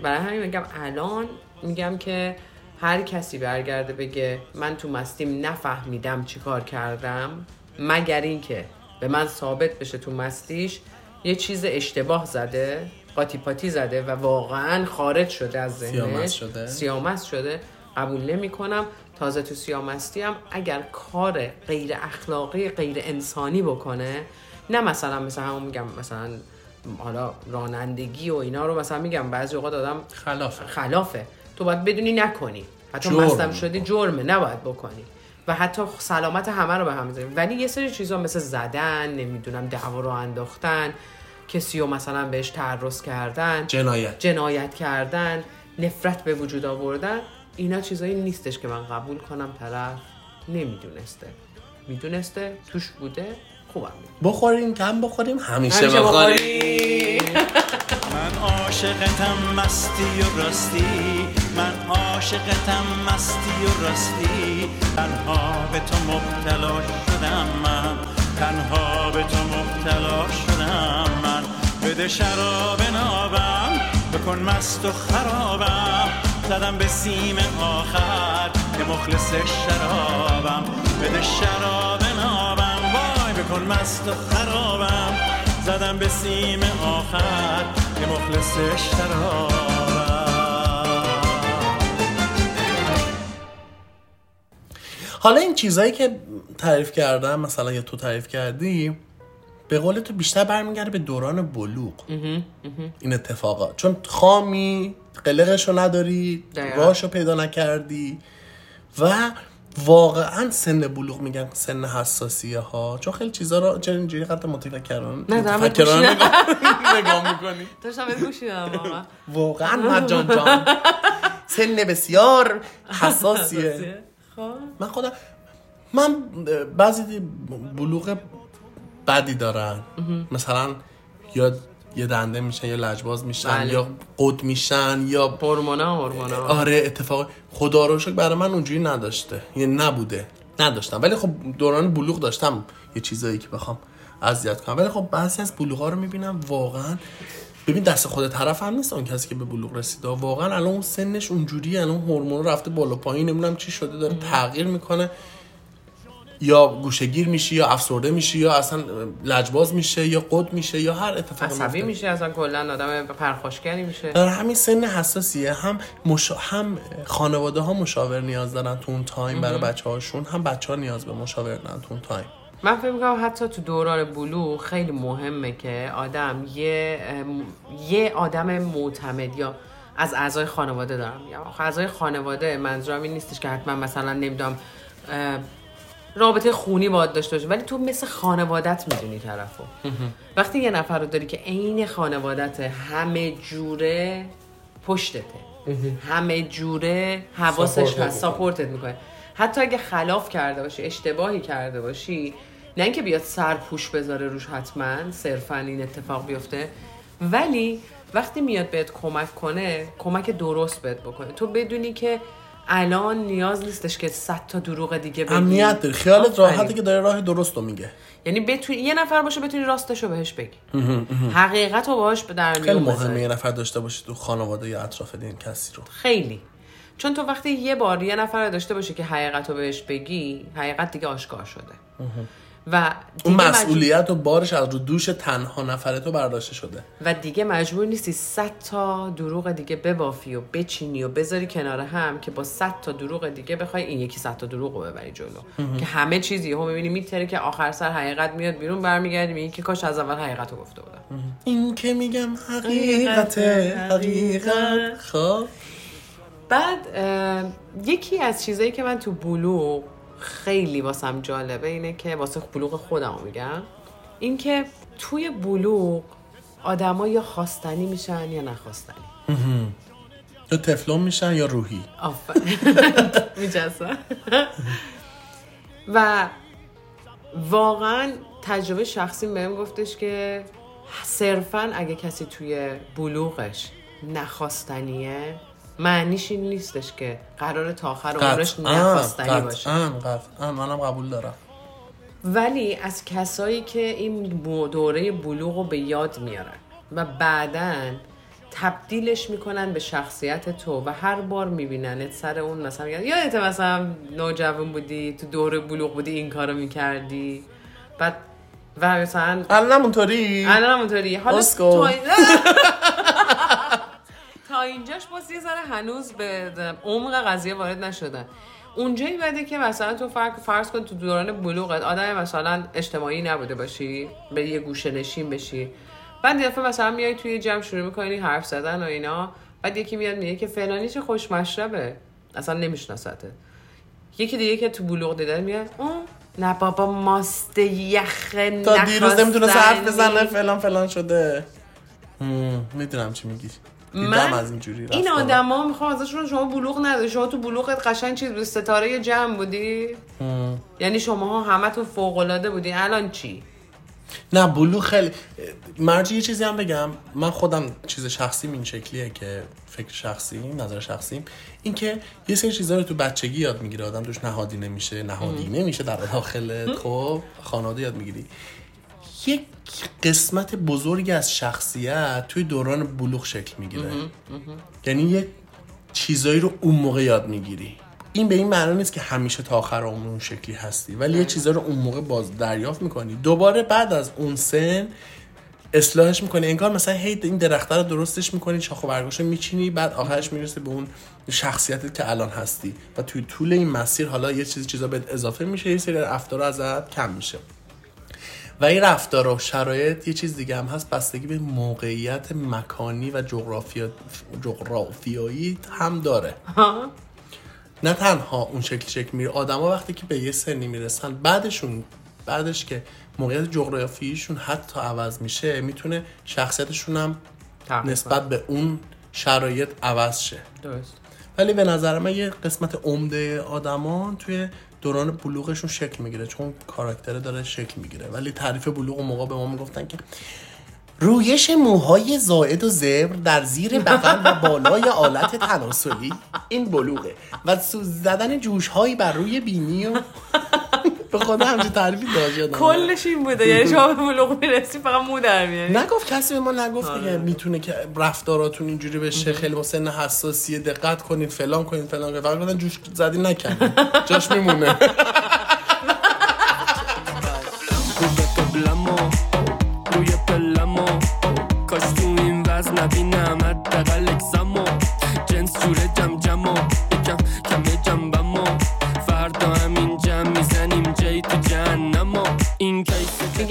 برای همین میگم الان میگم که هر کسی برگرده بگه من تو مستیم نفهمیدم چی کار کردم مگر اینکه به من ثابت بشه تو مستیش یه چیز اشتباه زده. قاطی پاتی زده و واقعا خارج شده از ذهنش. سیامست شده. سیامست شده. قبول نمی کنم تازه تو سیامستی هم اگر کار غیر اخلاقی غیر انسانی بکنه نه مثلا مثلا همون میگم مثلا حالا رانندگی و اینا رو مثلا میگم بعضی اوقات آدم خلافه. خلافه. تو باید بدونی نکنی. حتی. مستم شدی جرمه. نباید بکنی. و حتی سلامت همه رو به هم می‌زنی ولی یه سری چیزا مثل زدن نمی‌دونم دعوا رو انداختن. کسی رو مثلا بهش تعرض کردن جنایت. جنایت کردن نفرت به وجود آوردن اینا چیزایی نیستش که من قبول کنم طرف نمی‌دونسته. می‌دونسته توش بوده خوبم بخوریم کم بخوریم همیشه, همیشه بخوریم. بخوری من عاشقتم مستی و راستی. من عاشقتم مستی و راستی. تنها به تو مبتلا شدم من. تنها بده شراب نابم. بکن مست و خرابم. زدم به سیم آخر. که مخلص شرابم. بده شراب نابم. وای بکن مست و خرابم. زدم به سیم آخر. که مخلص شرابم. حالا این چیزایی که تعریف کردم مثلا یا تو تعریف کردی به قول تو بیشتر برمیگرده به دوران بلوغ. این اتفاقات چون خامی قلقشو نداری دقیقا. راهشو پیدا نکردی و واقعا سن بلوغ میگن سن حساسیه ها چون خیلی چیزا رو چرا اینجوری قطع متفکران گوش (laughs) نگاه, می‌کنی. داشتم واقعا. واقعا مجان جان. سن بسیار حساسیه. خب. من خودم من بعضی بلوغ بدی دارن. مثلا یا یه دنده میشن یا لجباز میشن بله. یا قد میشن یا هورمونا هورمونا. آره اتفاق. خدا رو شکر برای من اونجوری نداشته. یعنی نبوده. نداشتم. ولی خب دوران بلوغ داشتم یه چیزایی که بخوام اذیت کنم. ولی خب بعضی از بلوغ ها رو می‌بینم واقعا. ببین دست خود طرف هم نیست اون کسی که به بلوغ رسیده. واقعا الان اون سنش اونجوری الان هورمون رفته بالا پایین. نمی‌دونم چی شده. داره تغییر می‌کنه. یا گوشه‌گیر میشی یا افسرده میشی یا اصلا لجباز میشه یا غد میشه یا هر اتفاقی عصبی. میشه اصلا کلا آدم پرخاشگری میشه. در همین سن حساسیه. هم مشا... هم خانواده ها مشاور نیاز دارن تو اون تایم برای بچه هاشون هم بچه ها نیاز به مشاور دارن تو اون تایم. من فکر می‌کنم حتی تو دوران بلوغ خیلی مهمه که آدم یه یه آدم معتمد یا از اعضای خانواده دارم. یا اعضای خانواده منظورم این نیستش که حتما مثلا نمی‌دونم رابطه خونی باید داشته باشه. ولی تو مثل خانوادت می‌دونی طرفو. (laughs) وقتی یه نفر رو داری که عین خانوادت همه جوره پشتته. (laughs) همه جوره حواسش هست. ساپورتت می‌کنه. حتی اگه خلاف کرده باشی اشتباهی کرده باشی نه اینکه بیاد سرپوش بذاره روش حتما صرفا این اتفاق بیفته. ولی وقتی میاد بهت کمک کنه کمک درست بهت بکنه. تو بدونی که الان نیاز نیستش که صد تا دروغ دیگه بگی. امنیت داری. خیالت. راحته که داره راه درست رو میگه. یعنی بتونی یه نفر باشه بتونی راستش رو بهش بگی. حقیقت رو باهاش به در خیلی مهمه. یه نفر داشته باشی تو خانواده یا اطراف این کسی رو. خیلی. چون تو وقتی یه بار یه نفر داشته باشه که حقیقت رو بهش بگی حقیقت دیگه آشکار شده. و اون مسئولیت و بارش از رو دوش تنها نفره تو برداشته شده. و دیگه مجبور نیستی صد تا دروغ دیگه ببافی و بچینی و بذاری کنار هم که با صد تا دروغ دیگه بخوای این یکی صد تا دروغ رو ببری جلو. که همه چیزی هم می‌بینی میتره که آخر سر حقیقت میاد بیرون برمیگردی میگی که کاش از اول حقیقت رو گفته بودم. این که میگم حقیقت حقیقت خب. بعد یکی از چیزایی که من تو بلوغ خیلی واسم جالبه اینه که واسه بلوغ خودم میگم. این که توی بلوغ آدما یا خواستنی میشن یا نخواستنی. تو تفلون میشن یا روحی. (laughs) میجسم. و واقعا تجربه شخصی بهم گفتش که صرفا اگه کسی توی بلوغش نخواستنیه معنیش این نیستش که قرار تا آخر عمرش نخواستنی باشه. قطعا. منم قبول دارم. ولی از کسایی که این دوره بلوغ رو به یاد میارن و بعدا تبدیلش می‌کنن به شخصیت تو و هر بار میبیننت سر اون مثلا میگن یادت مثلا نوجوان بودی تو دوره بلوغ بودی این کارو می‌کردی. بعد و مثلا الان اونطوری؟ الان اونطوری. حالا اسکو. (laughs) (laughs) تا, اینجاش باز یه ذره هنوز به عمق قضیه وارد نشدن اونجایی بده که مثلا تو فرق فرض کن تو دوران بلوغت آدم مثلا اجتماعی نبوده باشی به یه گوشه نشین بشی. بعد یه دفعه مثلا میای توی جمع شروع می‌کنی حرف زدن و اینا. بعد یکی میاد میگه که فلانی چه خوش مشربه اصلا نمیشناسته. یکی دیگه که تو بلوغ دیده میاد اون نه بابا ماست یخ تا دیروز نمی‌تونه حرف بزنه. فلان فلان شده. می‌دونم چی میگی. من از اینجوری این. آدما می‌خوام ازشون شما بلوغ نداری شما تو بلوغت قشنگ چیز بود ستاره جمع بودی. یعنی شما ها همتون فوق العاده بودی الان چی؟ نه بلو خیلی. مرجی یه چیزی هم بگم. من خودم چیز شخصیم این شکلیه که فکر شخصی نظر شخصیم. این که یه سری چیزا رو تو بچگی یاد می‌گیره آدم توش نهادی نمیشه نهادی نمیشه در داخل خب خانواده یاد می‌گیری. یک قسمت بزرگی از شخصیت توی دوران بلوغ شکل می‌گیره. یعنی یه چیزایی رو اون موقع یاد می‌گیری. این به این معنی نیست که همیشه تا آخر عمر اون شکلی هستی ولی یه چیزا رو اون موقع باز دریافت می‌کنی. دوباره بعد از اون سن اصلاحش می‌کنی. انگار مثلا هی این درخته رو درستش می‌کنی شاخ و برگاش رو میچینی بعد آخرش می‌رسه به اون شخصیتت که الان هستی. و توی طول این مسیر حالا یه چیزی چیزا بهت اضافه میشه یه سری رفتار ازت کم میشه. و این رفتار و شرایط یه چیز دیگه هم هست بستگی به موقعیت مکانی و جغرافیا... جغرافیایی هم داره. نه تنها اون شکل شکل میره آدما وقتی که به یه سنی می‌رسن بعدشون بعدش که موقعیت جغرافیاییشون حتی عوض میشه می‌تونه شخصیتشون هم نسبت به اون شرایط عوض شه. درست. ولی به نظر من یه قسمت عمده آدمان توی دوران بلوغشون شکل می‌گیره چون کاراکتر داره شکل می‌گیره. ولی تعریف بلوغ موقع به ما می‌گفتن که رویش موهای زائد و زبر در زیر بغل و بالای آلت تناسلی این بلوغه. و سوز زدن جوش هایی بر روی بینی و به خدا همچین تعریفی داشت یادم اومد. کلش این بوده. یعنی شما به بلوغ می‌رسی فقط مو در میاری نگفت کسی به ما نگفت دیگه می‌تونه که رفتاراتون اینجوری بشه خیلی با سن حساسیه دقت کنید فلان کنید فلان کنید. فقط جوش زدی نکنید جاش میمونه. (laughs) روی قبلمو روی پلمو. کاش تو این وزن نبینم.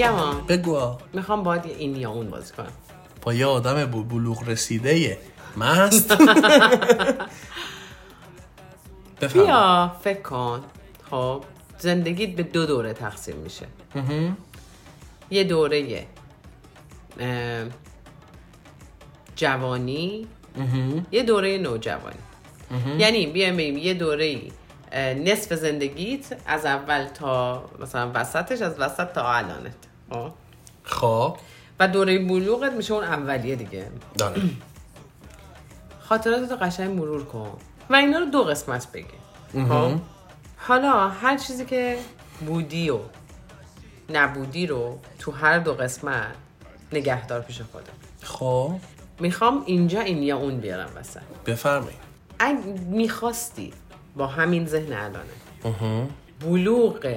ها. بگو. می‌خوام باید یه این یا اون بازی کنم. با یه آدم بلوغ رسیده مست (laughs) بفهم بیا فکر کن. خب زندگیت به دو دوره تقسیم میشه. یه دوره اه، جوانی. یه دوره نوجوانی. یعنی بیایم بگیم یه دوره نصف زندگیت از اول تا مثلا وسطش از وسط تا الانت. خب؟ خب. و دوره بلوغت میشه اون اولیه دیگه. داره (clears throat) خاطرات رو قشنگ مرور کن. و اینا رو دو قسمت بگی. خب. حالا هر چیزی که بودی و نبودی رو تو هر دو قسمت نگهدار پیش خودت. خب. می‌خوام اینجا این یا اون بیارم وسط. بفرمایید. اگه می‌خواستی با همین ذهن الانه. بلوغ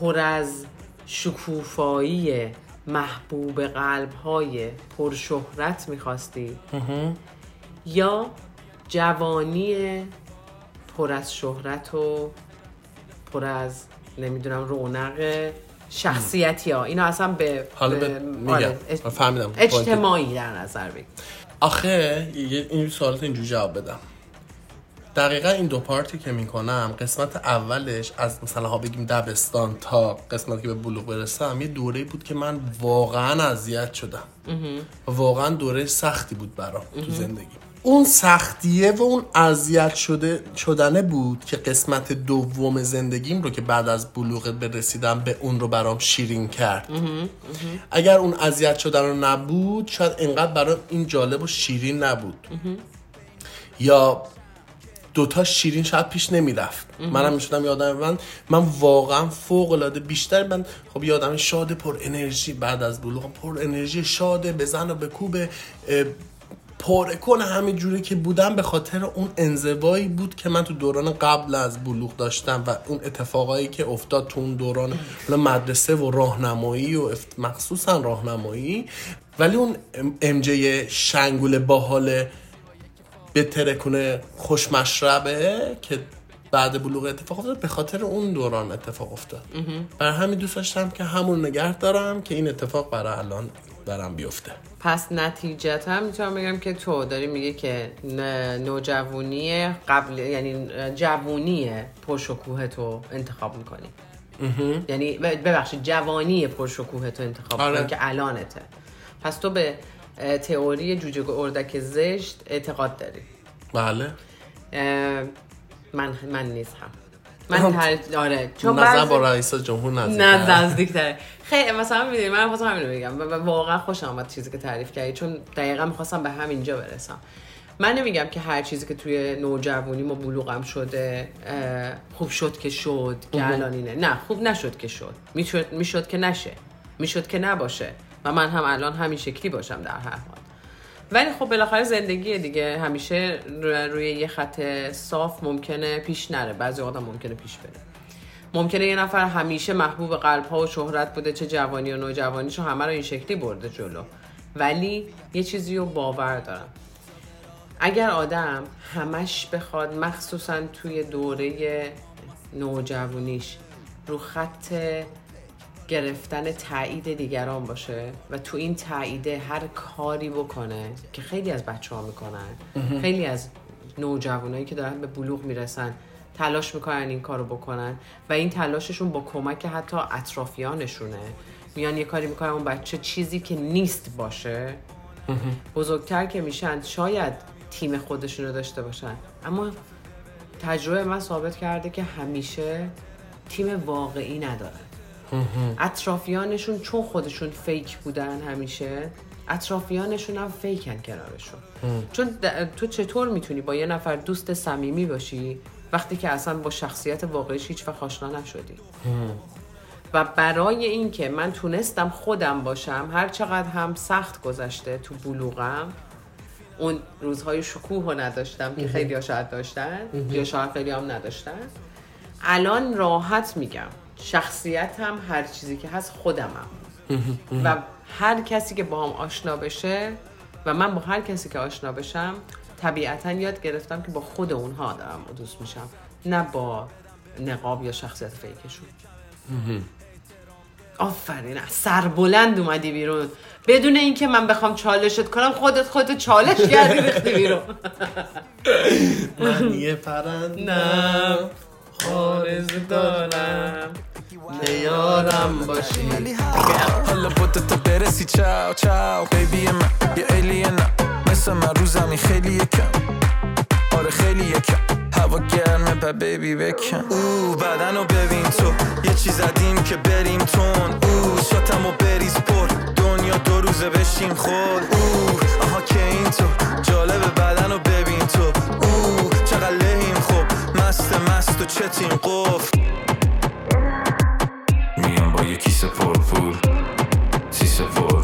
پر از شکوفایی محبوب قلب های پرشهرت می‌خواستی یا جوانی پر از شهرت و پر از نمی‌دونم رونق شخصیتی ها اینا اصلا به حالا به-. آره، فهمیدم. اجتماعی در نظر بگیر آخه این سوالات اینجوری جواب بدم دقیقا این دو پارتی که می‌کنم قسمت اولش از مثلا ها بگیم دبستان تا قسمتی که به بلوغ برسم یه دوره بود که من واقعا اذیت شدم. و واقعا دوره سختی بود برام تو زندگی. اون سختیه و اون اذیت شده شدنه بود که قسمت دوم زندگیم رو که بعد از بلوغ برسیدم به اون رو برام شیرین کرد. اگر اون اذیت شدن رو نبود شاید انقدر برام این جالب و شیرین نبود. یا دوتا شیرین شاید پیش نمی‌رفت. منم می‌شدم یادم من. من واقعا فوق العاده بیشتر من خب یه آدم شاد پر انرژی بعد از بلوغ. پر انرژی شاده بزن و بکوبه. اه، پاره کنه همین جوری که بودم به خاطر اون انزوایی بود که من تو دوران قبل از بلوغ داشتم و اون اتفاقایی که افتاد تو اون دوران مدرسه و راهنمایی و مخصوصا راهنمایی. ولی اون امجه شنگول باحال به ترکونه خوشمشربه که بعد بلوغ اتفاق افتاد به خاطر اون دوران اتفاق افتاد. برای همین دوست داشتم که همون نگه دارم که این اتفاق برای الان برام بیفته. پس نتیجتا می‌تونم بگم که تو داری میگه که نوجوانی قبل یعنی جوونی پرشکوه تو انتخاب می‌کنی. یعنی ببخشید جوانی پرشکوه تو انتخاب آره. می‌کنی که الانته. پس تو به تئوری جوجه اردک زشت اعتقاد داری بله. من من نیستم من آها. تر... آره چون نظر با رئیس جمهور نزدیک نه خیلی مثلا می‌دونی من خواستم همین رو بگم واقعا خوشم آمد چیزی که تعریف کردی چون دقیقا می‌خواستم به همینجا برسم. من نمیگم که هر چیزی که توی نوجوانی ما بلوغم شده خوب شد که شد که الان اینه. نه خوب نشد که شد. می‌شد می‌شد که نشه. می‌شد که نباشه. و من هم الان همین شکلی باشم در هر حال. ولی خب بالاخره زندگی دیگه. همیشه رو- روی یه خط صاف ممکنه پیش نره. بعضی آدم ممکنه پیش بره. ممکنه یه نفر همیشه محبوب قلب ها و شهرت بوده چه جوانی و نوجوانیشو همه رو این شکلی برده جلو. ولی یه چیزی رو باور دارم. اگر آدم همش بخواد مخصوصا توی دوره نوجوانیش رو خط گرفتن تایید دیگران باشه و تو این تاییده هر کاری بکنه که خیلی از بچه ها می‌کنن خیلی از نوجوانایی که دارن به بلوغ می‌رسن تلاش می‌کنن این کارو بکنن و این تلاششون با کمک حتی اطرافیانشونه. میان یه کاری می‌کنن اون بچه چیزی که نیست باشه. بزرگتر که میشن شاید تیم خودشون رو داشته باشن. اما تجربه من ثابت کرده که همیشه تیم واقعی ندارن اطرافیانشون چون خودشون فیک بودن همیشه اطرافیانشون هم فیکن کنارشون. چون تو چطور می‌تونی با یه نفر دوست صمیمی باشی وقتی که اصلا با شخصیت واقعیش هیچ وقت آشنا نشدی؟ و برای اینکه من تونستم خودم باشم هر چقدر هم سخت گذشته تو بلوغم اون روزهای شکوه رو نداشتم که خیلی ها شاید داشتن یا شاید خیلی هم نداشتن. الان راحت میگم. شخصیتم هر چیزی که هست خودمم. و هر کسی که با هم آشنا بشه و من با هر کسی که آشنا بشم طبیعتا یاد گرفتم که با خود اونها دارم دوست میشم. نه با نقاب یا شخصیت فیکشون. آفرین سربلند اومدی بیرون. بدون اینکه من بخوام چالشت کنم خودت خودت چالش کردی ریختی بیرون. (laughs) من یه پرنده نه آرزو دارم که یارم باشی. حالا با تو برسی. چاو چاو بیبی من. یه ایلین مثل من رو زمین خیلی یکم. آره خیلی یکم. هوا گرمه و بیبی بکن. او بدن رو ببین تو. یه چیز زدیم که بریم تون. او شاتم و بریز پر. دنیا دو روزه بشیم خود او آها که این تو؟ جالب بدن رو ببین تو. مست مست و چتیم قفل؟ میام با یه کیسه پر پول سیسه پر